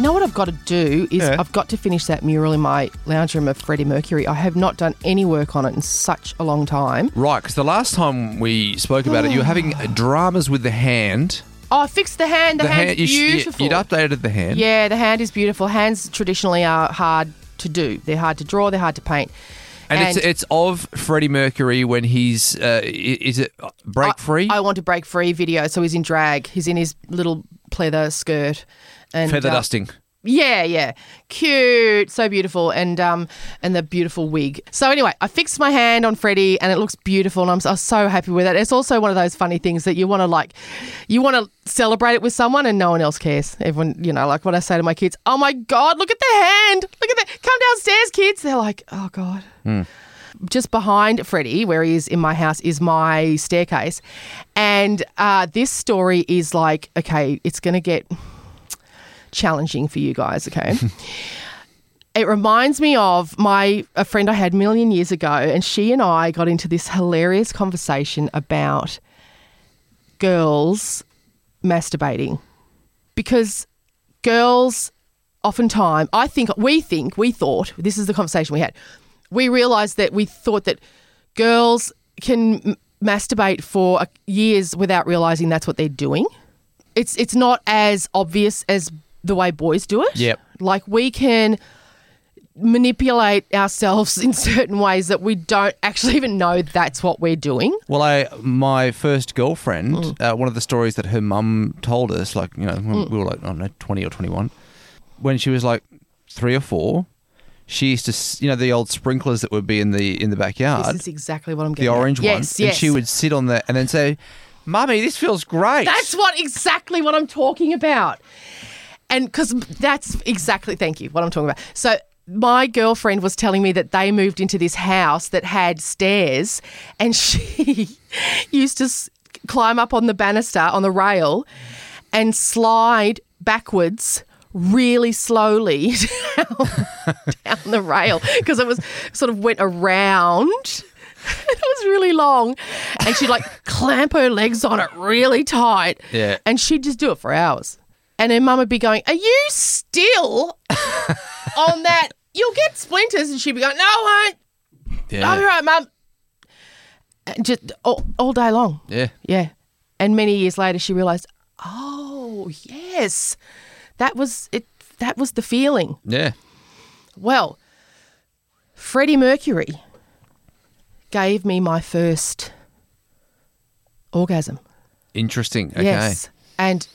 You know what I've got to do is Yeah. I've got to finish that mural in my lounge room of Freddie Mercury. I have not done any work on it in such a long time. Right, because the last time we spoke about it, you were having dramas with the hand. Oh, I fixed the hand. The, hand's hand, you beautiful. you'd updated the hand. Yeah, the hand is beautiful. Hands traditionally are hard to do. They're hard to draw. They're hard to paint. And, it's it's of Freddie Mercury when he's uh, is it break free? I want to break free video. So he's in drag. He's in his little pleather skirt and Feather uh, dusting. Yeah, yeah, cute, so beautiful, and um, and the beautiful wig. So anyway, I fixed my hand on Freddie, and it looks beautiful, and I'm, so- I'm so happy with it. It's also one of those funny things that you want to like, you want to celebrate it with someone, and no one else cares. Everyone, you know, like what I say to my kids, "Oh my god, look at the hand! Look at that! Come downstairs, kids!" They're like, "Oh god." just behind Freddie, where he is in my house, is my staircase. And uh, this story is like, okay, it's going to get challenging for you guys, okay? it reminds me of my a friend I had a million years ago, and she and I got into this hilarious conversation about girls masturbating because girls oftentimes I think we think we thought this is the conversation we had. We realized that we thought that girls can m- masturbate for years without realizing that's what they're doing. It's it's not as obvious as the way boys do it. Yep. Like we can manipulate ourselves in certain ways that we don't actually even know that's what we're doing. Well, I my first girlfriend, Mm. uh, one of the stories that her mum told us, like you know, when we were like I don't know, twenty or twenty one, when she was like three or four, she used to, you know, the old sprinklers that would be in the in the backyard, This is exactly what I'm the getting. at. orange yes, one, Yes, and she would sit on there and then say, "Mummy, this feels great." That's what exactly what I'm talking about. And because that's exactly, thank you, what I'm talking about. So, my girlfriend was telling me that they moved into this house that had stairs, and she used to s- climb up on the banister, on the rail, and slide backwards really slowly down, down the rail because it was sort of went around. It was really long. And she'd like clamp her legs on it really tight. Yeah. And she'd just do it for hours. And her mum would be going, Are you still on that? You'll get splinters. And she'd be going, No, I won't. yeah, All right, mum. And Just all, all day long. yeah. Yeah. And many years later, she realised, Oh, yes. That was it. That was the feeling. Yeah. Well, Freddie Mercury gave me my first orgasm. Interesting. Okay. Yes. And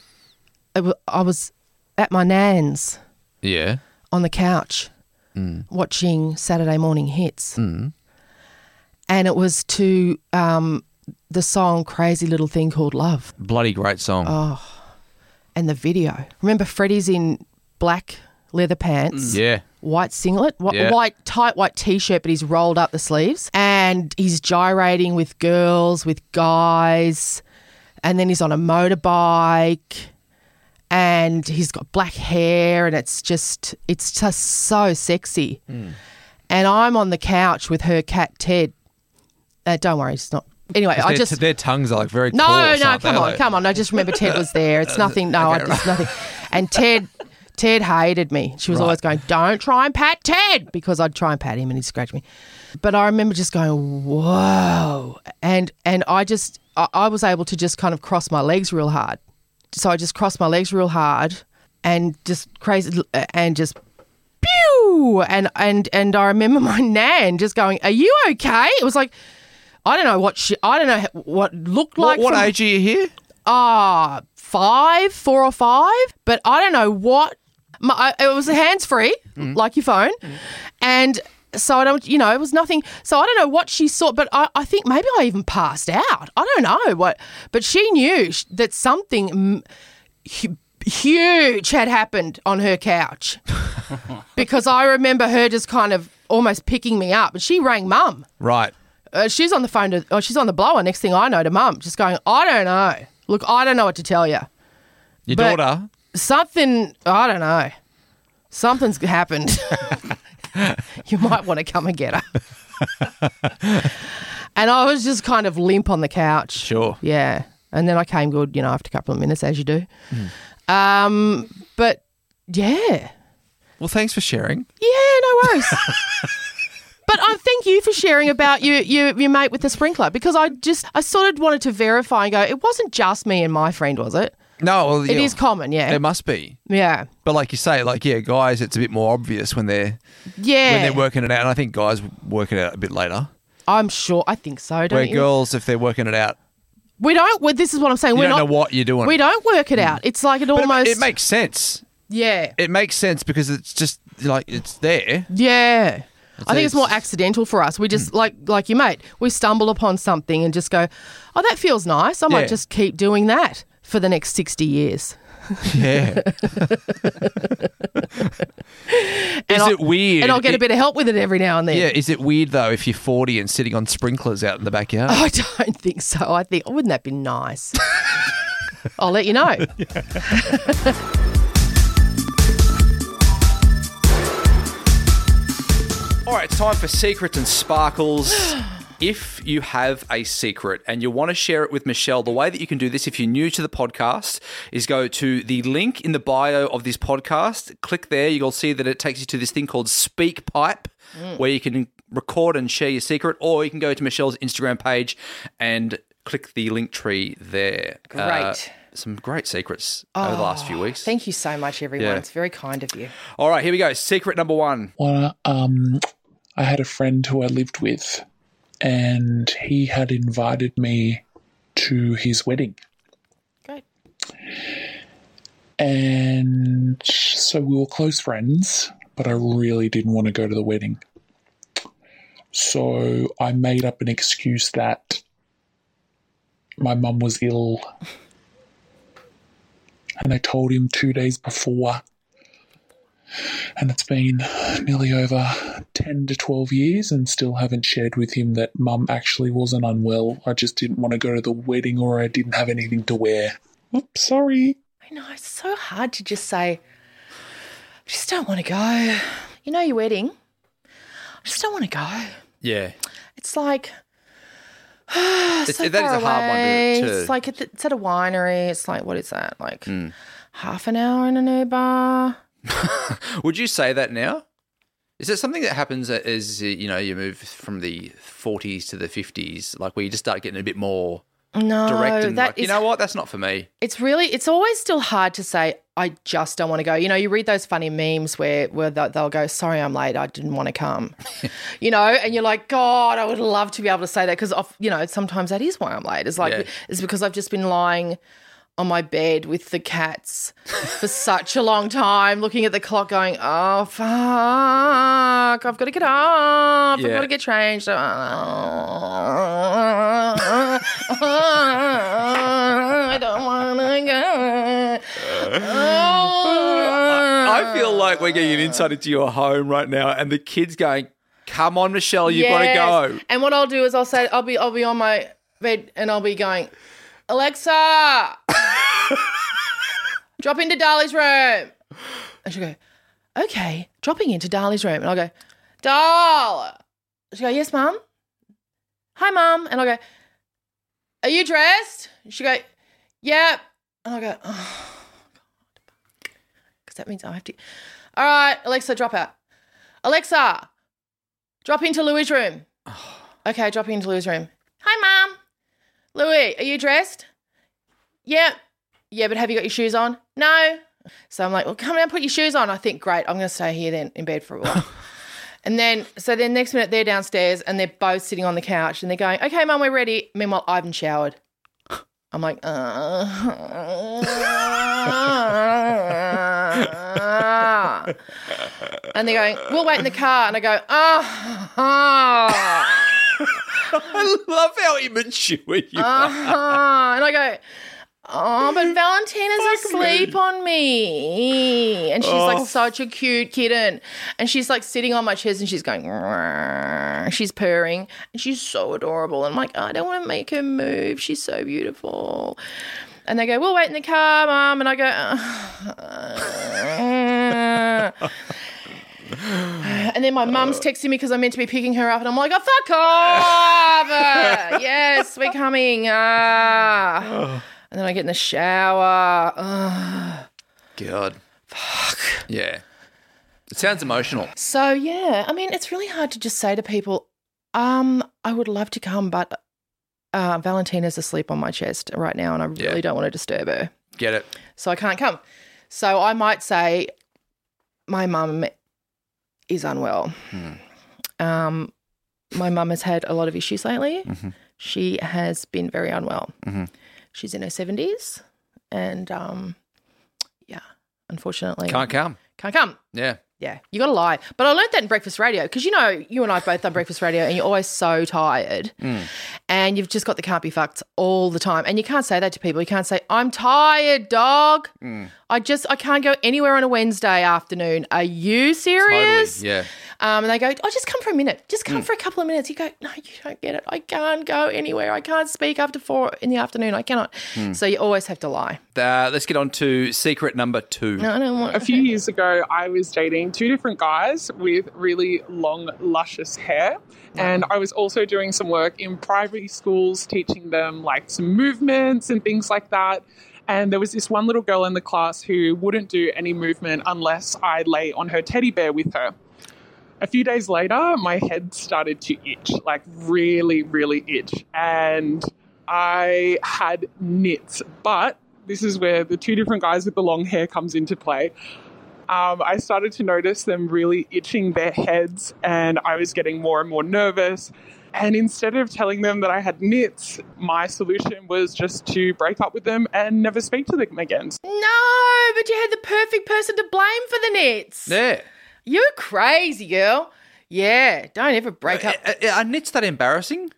wa- I was at my nan's Yeah. on the couch mm. watching Saturday morning hits. Mm. And it was to um, the song Crazy Little Thing Called Love Bloody great song. Oh. and the video. Remember, Freddie's in black leather pants. Mm. Yeah. White singlet, wh- Yeah. white tight white t-shirt, but he's rolled up the sleeves, and he's gyrating with girls, with guys, and then he's on a motorbike, and he's got black hair, and it's just it's just so sexy. And I'm on the couch with her cat Ted. Uh, don't worry, it's not. Anyway, I just their tongues are like very no, coarse, no, come on, Like- come on. I just remember Ted was there. It's nothing. No, I Okay, just nothing. And Ted, Ted hated me. She was always going, "Don't try and pat Ted," because I'd try and pat him and he'd scratch me. But I remember just going, "Whoa!" And and I just I, I was able to just kind of cross my legs real hard. So I just crossed my legs real hard and just crazy and just pew and and and I remember my nan just going, "Are you okay?" It was like. I don't know what she, I don't know what looked like. what from- age are you here? Ah, five, four or five, but I don't know what. My, it was hands free, like your phone, and so I don't, you know, it was nothing. So I don't know what she saw, but I, I think maybe I even passed out. I don't know what, but she knew that something huge had happened on her couch because I remember her just kind of almost picking me up, and she rang mum Right. uh, she's on the phone to, oh, she's on the blower. Next thing I know, to mum, just going, I don't know. Look, I don't know what to tell you. Your But- daughter. Something, I don't know. Something's happened. you might want to come and get her. and I was just kind of limp on the couch. Sure. Yeah. And then I came good, you know, after a couple of minutes, as you do. Um, but yeah. Well, thanks for sharing. Yeah, no worries. but I thank you for sharing about your, your your mate with the sprinkler because I just I sort of wanted to verify and go, it wasn't just me and my friend, was it? No, well, It yeah, is common, yeah. It must be. yeah. But like you say, like yeah, guys, it's a bit more obvious when they're Yeah. when they're working it out. And I think guys work it out a bit later. I'm sure I think so, don't Where you? girls, if they're working it out, we don't well, this is what I'm saying. you We're don't not know what you're doing. we don't work it out. Mm. It's like it But almost it makes sense. Yeah. It makes sense because it's just like it's there. Yeah. I think it's more accidental for us. We just mm. like like you mate. We stumble upon something and just go, "Oh, that feels nice. I Yeah. might just keep doing that for the next 60 years." Yeah. And is I'll- it weird? And I'll get a bit of help with it every now and then. Yeah, is it weird though if you're 40 and sitting on sprinklers out in the backyard? I don't think so. I think, oh, wouldn't that be nice? I'll let you know. All right, it's time for secrets and sparkles. if you have a secret and you want to share it with Meshel, the way that you can do this if you're new to the podcast is go to the link in the bio of this podcast. Click there, you'll see that it takes you to this thing called SpeakPipe, where you can record and share your secret, or you can go to Meshel's Instagram page and click the Linktree there. Uh, Great. some great secrets over the last few weeks. Thank you so much, everyone. Yeah. It's very kind of you. All right, here we go. Secret number one. Well, um, I had a friend who I lived with, and he had invited me to his wedding. Great. And so we were close friends, but I really didn't want to go to the wedding. So I made up an excuse that my mum was ill. And I told him two days before. And it's been nearly over 10 to 12 years and still haven't shared with him that mum actually wasn't unwell. I just didn't want to go to the wedding or I didn't have anything to wear. Oops, sorry. I know, it's so hard to just say, I just don't want to go. You know, your wedding, I just don't want to go. Yeah. It's like, It's- so that is far a hard one to- to- It's like, at it's at a winery. It's like, what is that? Like Hmm. half an hour in an Uber. Would you say that now? Is it something that happens as uh, you know you move from the 40s to the 50s, like where you just start getting a bit more No, direct and that like, you know what, that's not for me. It's really, it's always still hard to say, I just don't want to go. You know, you read those funny memes where where they'll they'll go, "Sorry, I'm late. I didn't want to come." you know, and you're like, "God, I would love to be able to say that because, you know, sometimes that is why I'm late. It's like Yeah. it's because I've just been lying on my bed with the cats for such a long time, looking at the clock, going, "Oh fuck, I've got to get up. I've got to get changed." I don't want to go. I feel like we're getting an insight into your home right now, and the kids going, "Come on, Meshel, you've got to go." And what I'll do is I'll say I'll be I'll be on my bed and I'll be going, Alexa, drop into Darley's room. And she'll go, okay, dropping into Darley's room. And I'll go, Darl. She'll go, yes, mum. Hi, mum. And I'll go, are you dressed? She'll go, yep. And I'll go, oh, God. Because that means I have to. All right, Alexa, drop out. Alexa, drop into Louis' room. Oh. Okay, drop into Louis' room. Hi, mum. Louis, are you dressed? Yeah. Yeah, but have you got your shoes on? No. So I'm like, well, come down, put your shoes on. I think, great, I'm going to stay here then in bed for a while. and then, so then next minute they're downstairs and they're both sitting on the couch and they're going, okay, mum, we're ready. Meanwhile, I haven't showered. I'm like, uh, and they're going, we'll wait in the car. And I go, oh, I love how immature you are. uh-huh. and I go, oh, but Valentina's asleep on me. And she's Oh. like such a cute kitten. And she's like sitting on my chest and she's going, she's purring. And she's so adorable. And I'm like, I don't want to make her move. She's so beautiful. And they go, we'll wait in the car, mum. And I go, "Uh." And then my mum's texting me because I'm meant to be picking her up, and I'm like, "Oh, fuck off! yes, we're coming." Ah. And then I get in the shower. Ah. God. Fuck. Yeah. It sounds emotional. So yeah, I mean, it's really hard to just say to people, "Um, I would love to come, but uh, Valentina's asleep on my chest right now, and I Yeah. really don't want to disturb her, Get it? so I can't come." So I might say, "My mum is unwell." Um, my mum has had a lot of issues lately. She has been very unwell. She's in her seventies, and um, yeah, unfortunately, Can't come. can't come. Yeah. Yeah, you got to lie. But I learned that in breakfast radio because you know you and I both done breakfast radio, and you're always so tired, and you've just got the can't be fucked all the time, and you can't say that to people. You can't say I'm tired, dog. I just I can't go anywhere on a Wednesday afternoon. Are you serious? Totally. Yeah. Um, and they go, oh, just come for a minute. Just come for a couple of minutes. You go, no, you don't get it. I can't go anywhere. I can't speak after four in the afternoon. I cannot. So you always have to lie. Uh, let's get on to secret number two. No, I don't want. A few years ago, I was dating two different guys with really long, luscious hair. And I was also doing some work in primary schools, teaching them like some movements and things like that. And there was this one little girl in the class who wouldn't do any movement unless I lay on her teddy bear with her. A few days later, my head started to itch, like really, really itch. And I had nits, But this is where the two different guys with the long hair comes into play. Um, I started to notice them really itching their heads, and I was getting more and more nervous. And instead of telling them that I had nits, my solution was just to break up with them and never speak to them again. No, but you had the perfect person to blame for the nits. Yeah. You're crazy, girl. Yeah, don't ever break uh, up. Uh, uh, are, are nits that embarrassing?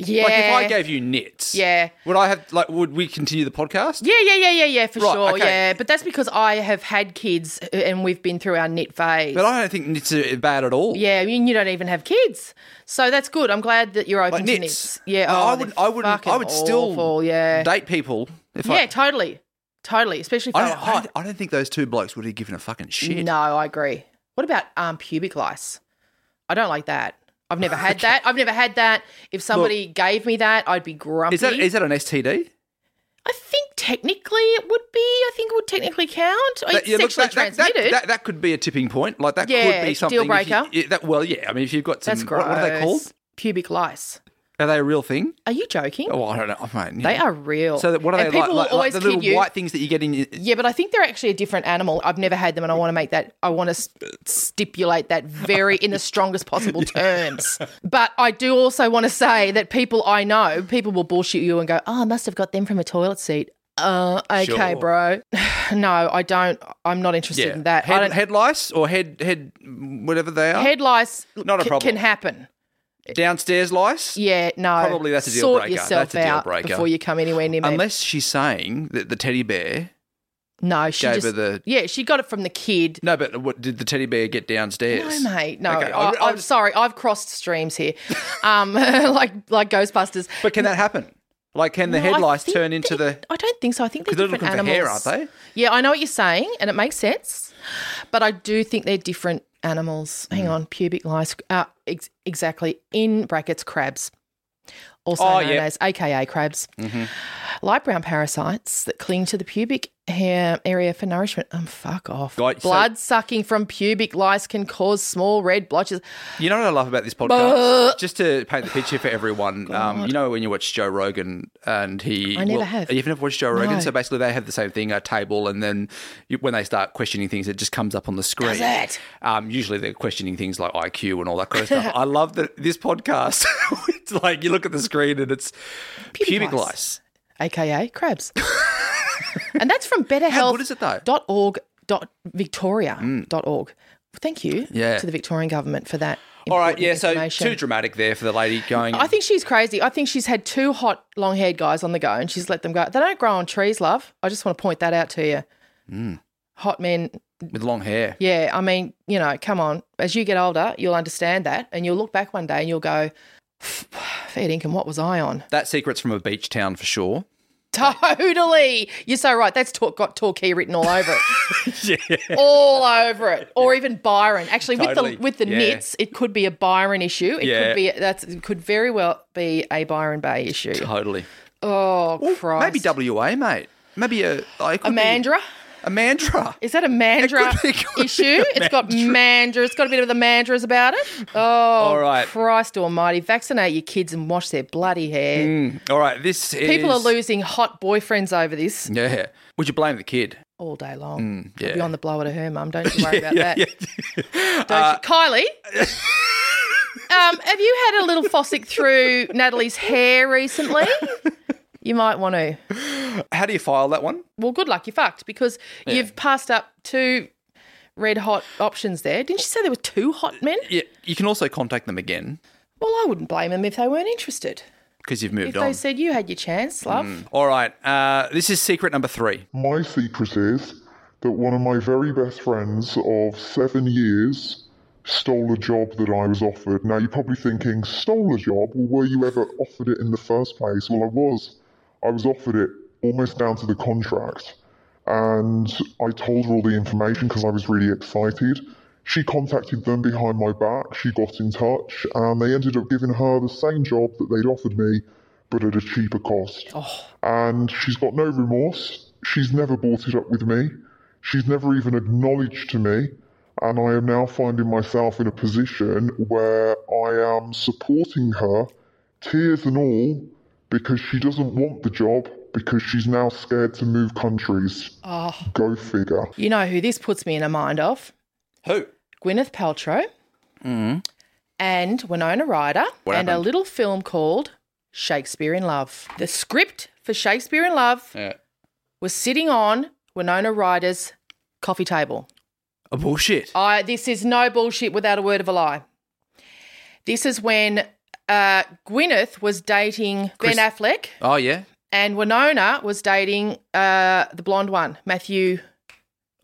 Yeah. Like if I gave you nits, Yeah. would I have like would we continue the podcast? Yeah, yeah, yeah, yeah, yeah, for Right, sure. okay. Yeah, but that's because I have had kids uh, and we've been through our nit phase. But I don't think nits are bad at all. yeah, I mean, you don't even have kids, so that's good. I'm glad that you're open Like to nits. nits. Yeah, Uh, oh, I would. I would. I would still awful, yeah, date people if yeah, I. totally, totally. Especially if I don't, I, hot. don't, I don't think those two blokes would have given a fucking shit. No, I agree. What about um pubic lice? I don't like that. I've never had that. I've never had that. If somebody gave me that, I'd be grumpy. Is that is that an STD? I think technically it would be. I think it would technically count. That- it's yeah, sexually that- that- transmitted. That, that, could be a tipping point. Like that Yeah, could be something. deal you- breaker. yeah, that, well, yeah. I mean, if you've got some, That's what, what are they called? Pubic lice. Are they a real thing? Are you joking? Oh, I don't know, mate. yeah. They are real. So that- what are and they people like? will like, like always the kid little you. white things that you get in. your- Yeah, but I think they're actually a different animal. I've never had them, and I want to make that. I want to stipulate that very in the strongest possible terms. But I do also want to say that people I know, people will bullshit you and go, "Oh, I must have got them from a toilet seat." Uh, okay, Sure. bro. no, I don't. I'm not interested Yeah, in that. Head, head lice or head head whatever they are. head lice Not a c- problem. can happen. Downstairs lice. Yeah, no. Probably that's a deal Sort breaker. yourself That's a deal out breaker. before you come anywhere near me. Unless she's saying that the teddy bear. no, she gave just her the- yeah, she got it from the kid. No, but what, did the teddy bear get downstairs? No, mate. No, Okay, I, I- I I'm just- sorry. I've crossed streams here, um, like like Ghostbusters. But can that happen? Like, can the No, head lice turn into the? I don't think so. I think they're they're different animals. hair, aren't they? Yeah, I know what you're saying, and it makes sense. But I do think they're different animals. Mm. Hang on, pubic lice. Uh, ex- exactly. In brackets, crabs. Also Oh, known. Mm-hmm. as AKA crabs. Light brown parasites that cling to the pubic hair area for nourishment. Um, fuck off. So- Blood sucking from pubic lice can cause small red blotches. You know what I love about this podcast? Just to paint the picture for everyone, um, you know when you watch Joe Rogan and he. I never well, have. You've never watched Joe Rogan? No. So basically, they have the same thing a table, and then you, when they start questioning things, it just comes up on the screen. Um, usually they're questioning things like IQ and all that kind of stuff. I love that this podcast, it's like you look at the screen and it's Pubic pubic, lice. lice. aka crabs. and that's from betterhealth. good is it, though? Dot org dot victoria dot org. Thank you Yeah. to the Victorian government for that. All right, yeah, so too dramatic there for the lady going. I think she's crazy. I think she's had two hot, long haired guys on the go and she's let them go. They don't grow on trees, love. I just want to point that out to you. Mm. Hot men, with long hair. yeah, I mean, you know, come on. As you get older, you'll understand that and you'll look back one day and you'll go, fair dinkum, what was I on? That secret's from a beach town for sure. Totally. You're so right. That's talk, got Torquay written all over it. yeah. All over it. Or even Byron. Actually, Totally. with the with the Yeah. nits, it could be a Byron issue. It Yeah. could be that's it could very well be a Byron Bay issue. Totally. Oh Christ. Maybe WA, mate. Maybe a. Like, a Mandurah? A Mandurah. Is that a Mandurah It could be- it could issue? It's got Mandurah. It's got a bit of the Mandurahs about it. Oh, all right. Christ Almighty! Vaccinate your kids and wash their bloody hair. All right, this is. People are losing hot boyfriends over this Yeah. Would you blame the kid? all day long. Mm, yeah. I'll be on the blower to her mum. Don't you worry about that. yeah. Don't you? Kylie, um, have you had a little fossick through Natalie's hair recently? You might want to. How do you file that one? Well, good luck. You're fucked because you've passed up two red hot options there. Didn't you say there were two hot men? Yeah, you can also contact them again Well, I wouldn't blame them if they weren't interested. because you've moved If moved they said you had your chance, love. All right, uh, this is secret number three. My secret is that one of my very best friends of seven years stole a job that I was offered. Now, you're probably thinking, stole a job? Well, were you ever offered it in the first place? Well, I was. I was offered it almost down to the contract. And I told her all the information because I was really excited. She contacted them behind my back. She got in touch, and they ended up giving her the same job that they'd offered me, but at a cheaper cost. Oh. And she's got no remorse. She's never brought it up with me. She's never even acknowledged to me. And I am now finding myself in a position where I am supporting her, tears and all, because she doesn't want the job because she's now scared to move countries. Oh. Go figure. You know who this puts me in a mind of? Who? Gwyneth Paltrow mm-hmm. and Winona Ryder. What and a little film called Shakespeare in Love. The script for Shakespeare in Love Yeah. was sitting on Winona Ryder's coffee table. Oh, bullshit. I this is no bullshit without a word of a lie. This is when uh, Gwyneth was dating Chris- Ben Affleck Oh, yeah. and Winona was dating uh, the blonde one, Matthew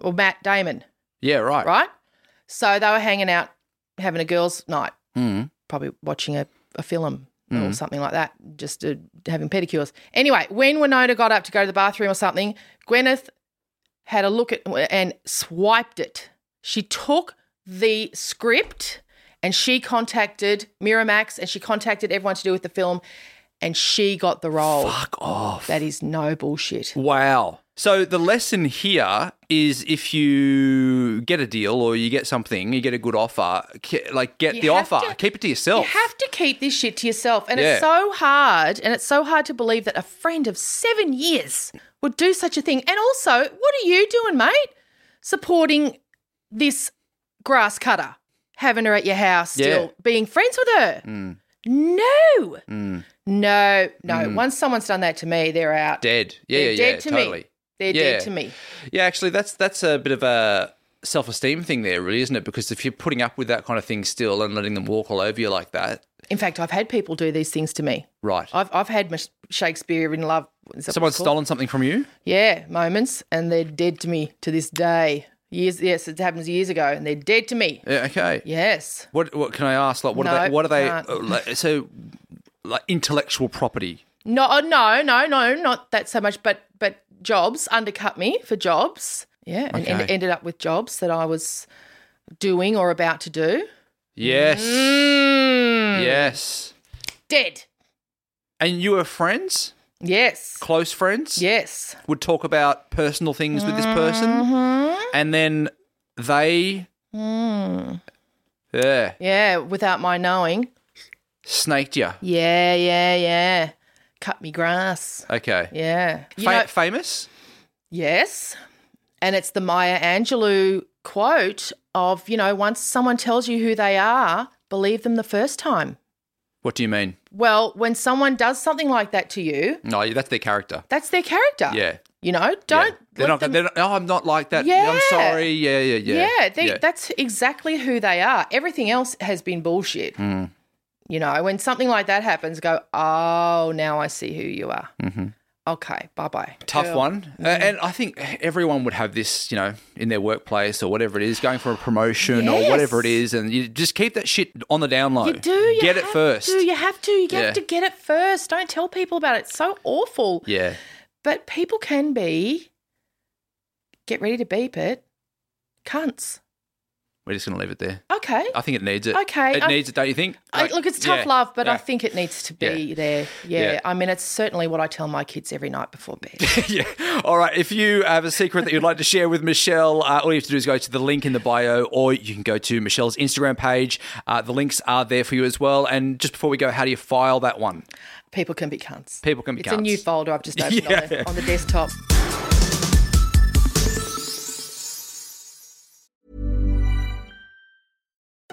or Matt Damon, Yeah, right. right? So they were hanging out, having a girls' night, Mm. probably watching a, a film or something like that, just uh, having pedicures. Anyway, when Winona got up to go to the bathroom or something, Gwyneth had a look at and swiped it. She took the script and she contacted Miramax and she contacted everyone to do with the film and she got the role. Fuck off. That is no bullshit. Wow. So the lesson here is if you get a deal or you get something, you get a good offer, like get You the offer, to- keep it to yourself. You have to keep this shit to yourself. And Yeah. it's so hard. And it's so hard to believe that a friend of seven years would do such a thing. And also, what are you doing, mate? Supporting this grass cutter, having her at your house Yeah. still, being friends with her. Mm. No. No, no. Once someone's done that to me, they're out. Dead. Yeah, They're yeah, dead yeah, to totally. me. They're Yeah. dead to me. Yeah, actually, that's that's a bit of a self-esteem thing there, really, isn't it? Because if you're putting up with that kind of thing still and letting them walk all over you like that, In fact, I've had people do these things to me. right? I've, I've had Shakespeare in love. is that what Someone's stolen something from you. Yeah, moments, and they're dead to me to this day. Years, yes, it happens years ago, and they're dead to me. Yeah, okay. Yes. What what can I ask? Like, what are they? What are they? uh, like, so, like intellectual property. No, oh, no, no, no, not that so much, but but jobs undercut me for jobs. Yeah, and, and Okay. ended up with jobs that I was doing or about to do. Yes. Mm. Yes. Dead. And you were friends, Yes. close friends. Yes. Would talk about personal things with this person, Mm-hmm. and then they, Mm. yeah, Yeah, without my knowing. snaked you. Yeah, yeah, yeah. Cut me grass. Okay. Yeah. You Fa- know- famous. Yes. And it's the Maya Angelou quote of, you know, once someone tells you who they are, believe them the first time. What do you mean? Well, when someone does something like that to you, No, that's their character. that's their character. Yeah. You know, don't Yeah. They're not. them- They're not. Oh, I'm not like that. Yeah. I'm sorry. Yeah, yeah, yeah. yeah, they, that's exactly who they are. Everything else has been bullshit. Hmm. You know, when something like that happens, go, oh, now I see who you are. Mm-hmm. Okay, bye bye. Tough one. Uh, and I think everyone would have this, you know, in their workplace or whatever it is, going for a promotion or whatever it is. And you just keep that shit on the down low. You do. You Get it first. To, you have to. You Yeah. have to get it first. Don't tell people about it. It's so awful. Yeah. But people can be, get ready to beep it, cunts. We're just going to leave it there. Okay. I think it needs it. Okay, It I- needs it, don't you think? I, look, it's tough yeah, love, but I think it needs to be Yeah. there. Yeah. Yeah. I mean, it's certainly what I tell my kids every night before bed. yeah. All right. If you have a secret that you'd like to share with Meshel, uh, all you have to do is go to the link in the bio, or you can go to Meshel's Instagram page. Uh, the links are there for you as well. And just before we go, how do you file that one? People can be cunts. People can be It's a new folder I've just opened Yeah. on, the, on the desktop.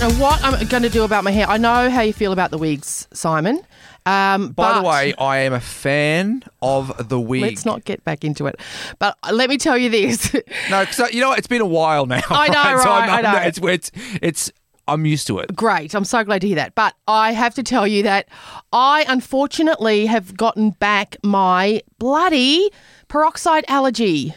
Don't know what I'm going to do about my hair. I know how you feel about the wigs, Simon. Um, By the way, I am a fan of the wig. let's not get back into it. But let me tell you this. No, because you know what? It's been a while now. I know, So I'm- right, I I'm- know. It's, it's, it's, I'm used to it. Great. I'm so glad to hear that. But I have to tell you that I unfortunately have gotten back my bloody peroxide allergy.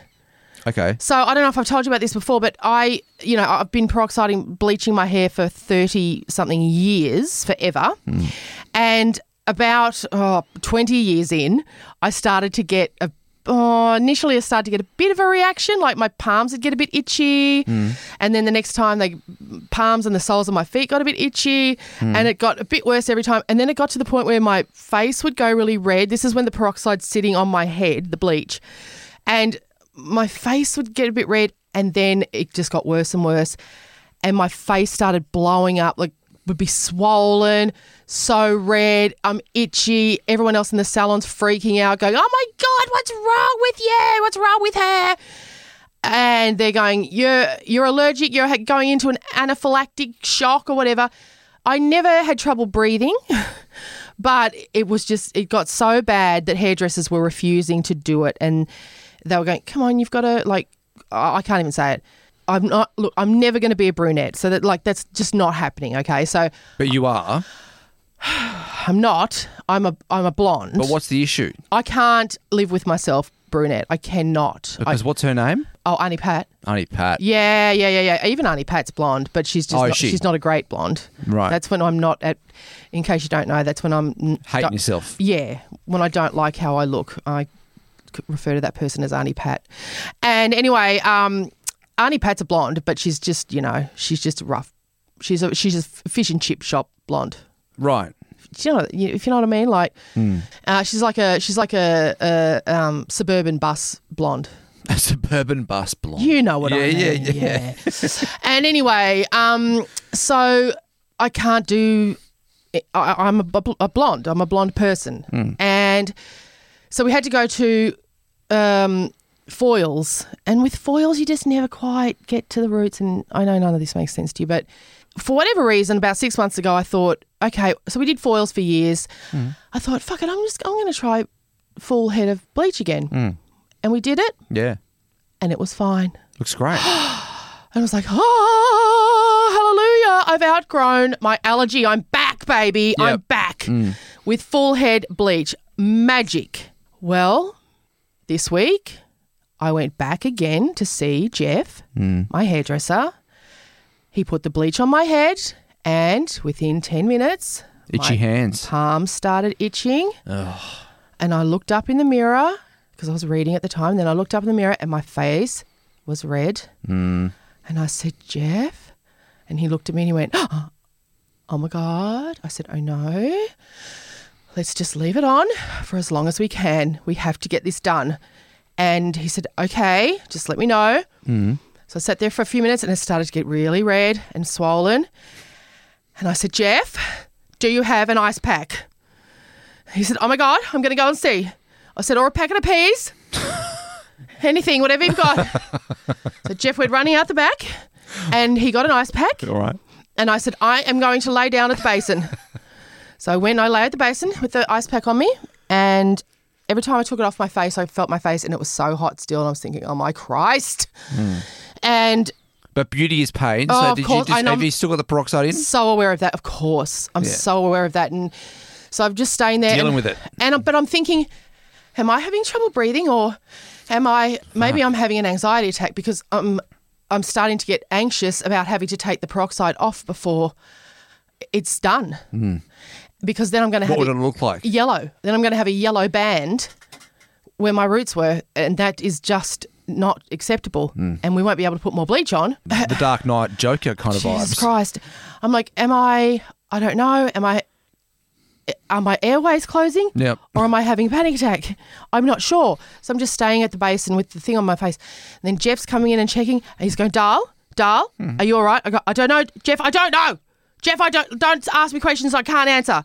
Okay. So I don't know if I've told you about this before, but I, you know, I've been peroxiding, bleaching my hair for 30 something years, forever. Hmm. And about oh, 20 years in, I started to get a Oh, initially I started to get a bit of a reaction, like my palms would get a bit itchy, hmm. and then the next time the palms and the soles of my feet got a bit itchy, hmm. and it got a bit worse every time. And then it got to the point where my face would go really red. This is when the peroxide's sitting on my head, the bleach, and my face would get a bit red, and then it just got worse and worse, and my face started blowing up like would be swollen, so red. I'm itchy. Everyone else in the salon's freaking out, going, "Oh my god, what's wrong with you? What's wrong with her?" And they're going, "You're you're allergic. You're going into an anaphylactic shock or whatever." I never had trouble breathing. But it was just, it got so bad that hairdressers were refusing to do it. And they were going, come on, you've got to, like, I I can't even say it. I'm not, look, I'm never going to be a brunette. So that, like, that's just not happening. Okay. So But you are. I'm not. I'm a, I'm a blonde. But what's the issue? I can't live with myself brunette. I cannot. I, Because what's her name? oh, Annie Pat. Annie Pat. Yeah, yeah, yeah, yeah. Even Annie Pat's blonde, but she's just Oh, not, she? she's not a great blonde. Right. That's when I'm not at. In case you don't know, that's when I'm Hating yourself. Yeah, when I don't like how I look, I refer to that person as Auntie Pat. And anyway, um, Auntie Pat's a blonde, but she's just you know she's just rough. She's a she's a fish and chip shop blonde. Right. Do you know if you know what I mean? Like, Hmm. uh, she's like a she's like a, a um, suburban bus blonde. A suburban bus blonde. You know what yeah, I mean? Yeah, yeah, yeah. and anyway, um, so I can't do. I, I'm a, blonde. I'm a blonde person, Hmm. and so we had to go to um, foils. And with foils, you just never quite get to the roots. And I know none of this makes sense to you, but for whatever reason, about six months ago, I thought, okay, so we did foils for years. Hmm. I thought, fuck it, I'm just I'm going to try full head of bleach again, and we did it, Yeah. and it was fine. Looks great. And I was like, oh, hallelujah. I've outgrown my allergy. I'm back, baby. I'm Yep. back with full head bleach. Magic. Well, this week I went back again to see Jeff, my hairdresser. He put the bleach on my head, and within 10 minutes, Itchy my hands. palms started itching. And I looked up in the mirror because I was reading at the time. Then I looked up in the mirror and my face was red. Mm. And I said, Jeff. And he looked at me and he went, Oh my God. I said, Oh no. Let's just leave it on for as long as we can. We have to get this done. And he said, Okay, just let me know. Mm. So I sat there for a few minutes and it started to get really red and swollen. And I said, Jeff, do you have an ice pack? He said, Oh my God, I'm going to go and see. I said, Or a packet of peas. Anything, whatever you've got. so Jeff went running out the back and he got an ice pack. All right. And I said, I am going to lay down at the basin. So when I lay at the basin with the ice pack on me, and every time I took it off my face, I felt my face and it was so hot still. And I was thinking, oh my Christ. And But beauty is pain. Oh, so did course, you just, have you still got the peroxide in? so aware of that. Of course, I'm Yeah. so aware of that, and so I'm just staying there, Dealing and, with it. And but I'm thinking, am I having trouble breathing, or am I maybe I'm having an anxiety attack because I'm I'm starting to get anxious about having to take the peroxide off before it's done, hmm. Because then I'm going to Hmm. What have would it look like? yellow. Then I'm going to have a yellow band where my roots were, and that is just not acceptable. Hmm. And we won't be able to put more bleach on. The Dark Knight Joker kind of vibes. Jesus vibes. Christ. I'm like, am I, I don't know, am I, are my airways closing? Yep. Or am I having a panic attack? I'm not sure. So I'm just staying at the basin with the thing on my face. And then Jeff's coming in and checking, and he's going, Darl, Darl, Hmm. are you all right? I go, I don't know, Jeff, I don't know. Jeff, I don't, don't ask me questions I can't answer.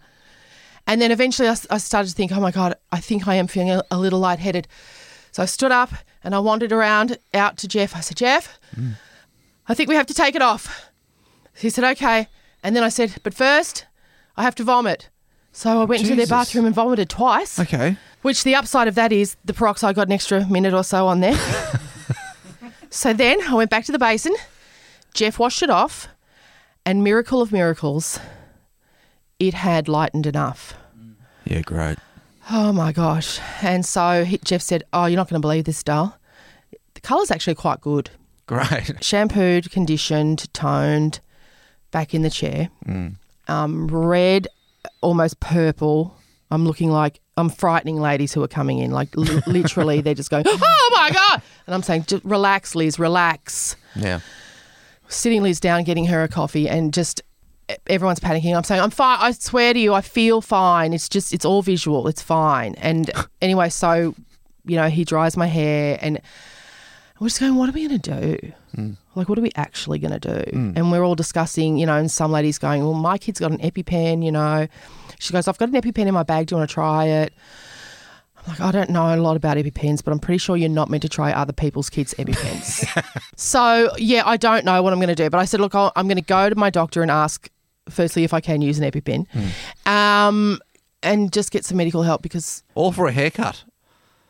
And then eventually I started to think, oh my God, I think I am feeling a, a little lightheaded. So I stood up and I wandered around out to Jeff. I said, Jeff, I think we have to take it off. He said, okay. And then I said, but first, I have to vomit. So I went into their bathroom and vomited twice, Okay. which the upside of that is the peroxide got an extra minute or so on there. so then I went back to the basin. Jeff washed it off, and miracle of miracles, it had lightened enough. Yeah, great. Oh my gosh. And so he, Jeff said, Oh, you're not going to believe this, doll. The colour's actually quite good. Great. Shampooed, conditioned, toned, back in the chair. Mm. Um, red, almost purple. I'm looking like I'm frightening ladies who are coming in. Like li- literally, they're just going, Oh my God. And I'm saying, just relax, Liz, relax. Yeah. Sitting Liz down, getting her a coffee, and just everyone's panicking. I'm saying, I'm fine. I swear to you, I feel fine. It's just, it's all visual. It's fine. And anyway, so, you know, he dries my hair and we're just going, what are we going to do? Mm. Like, what are we actually going to do? Mm. And we're all discussing, you know, and some lady's going, well, my kid's got an EpiPen, you know. She goes, I've got an EpiPen in my bag. Do you want to try it? I'm like, I don't know a lot about EpiPens, but I'm pretty sure you're not meant to try other people's kids' EpiPens. so, yeah, I don't know what I'm going to do. But I said, look, I'll, I'm going to go to my doctor and ask, firstly, if I can use an EpiPen um, and just get some medical help because All for a haircut.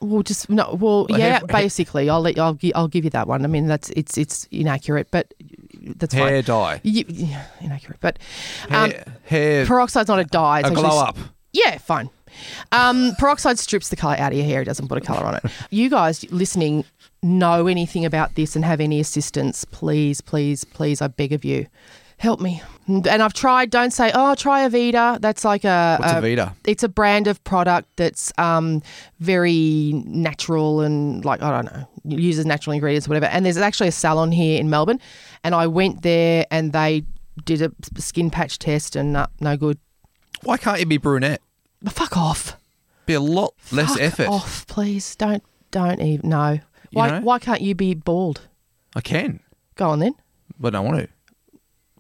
well, just no. Well, Well, yeah. hair- basically, I'll let I'll gi- I'll give you that one. I mean, that's it's it's inaccurate, but that's Hair fine. dye. Y- yeah, inaccurate, but um, Hair, hair peroxide's not a dye. It's a glow up. Yeah, fine. Um, peroxide strips the color out of your hair. It doesn't put a color on it. You guys listening know anything about this and have any assistance? Please, please, please. I beg of you, help me. And I've tried. Don't say, oh, try Aveda. That's like a What's a- Aveda? It's a brand of product that's um, very natural and like I don't know uses natural ingredients, or whatever. And there's actually a salon here in Melbourne, and I went there and they did a skin patch test and uh, no good. Why can't you be brunette? Fuck off. Be a lot less Fuck effort. off, please. Don't don't even no. Why know? why can't you be bald? I can, Go on then. but I don't want to.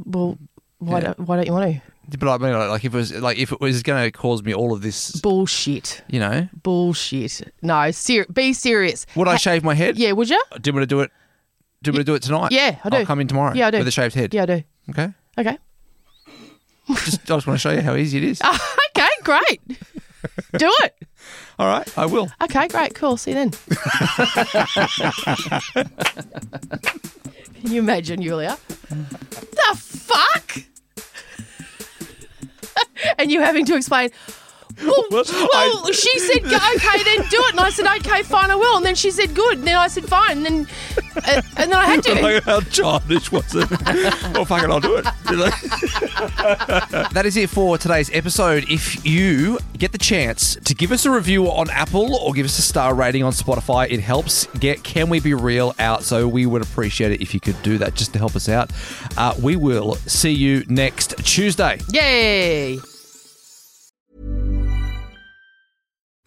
Well, why Yeah. don't why don't you want to? But I mean, like if it was like if it was going to cause me all of this, Bullshit. you know, Bullshit. No, ser- be serious. would I shave my head? Yeah, would you? Do you want to do it? Do you want to do it tonight? Yeah, I do. I'll come in tomorrow. Yeah, I do. With a shaved head. Yeah, I do. Okay. Okay. Just I just want to show you how easy it is. great. do it. All right, I will. Okay, great, cool. See you then. Can you imagine, Julia? The fuck? and you having to explain. Well, well I- she said, okay, then do it. And I said, okay, fine, I will. And then she said, good. And then I said, fine. And then, uh, and then I had to. Like, how childish was it? well, fuck it, I'll do it. that is it for today's episode. If you get the chance to give us a review on Apple or give us a star rating on Spotify, it helps get Can We Be Real out. So we would appreciate it if you could do that just to help us out. Uh, we will see you next Tuesday. Yay.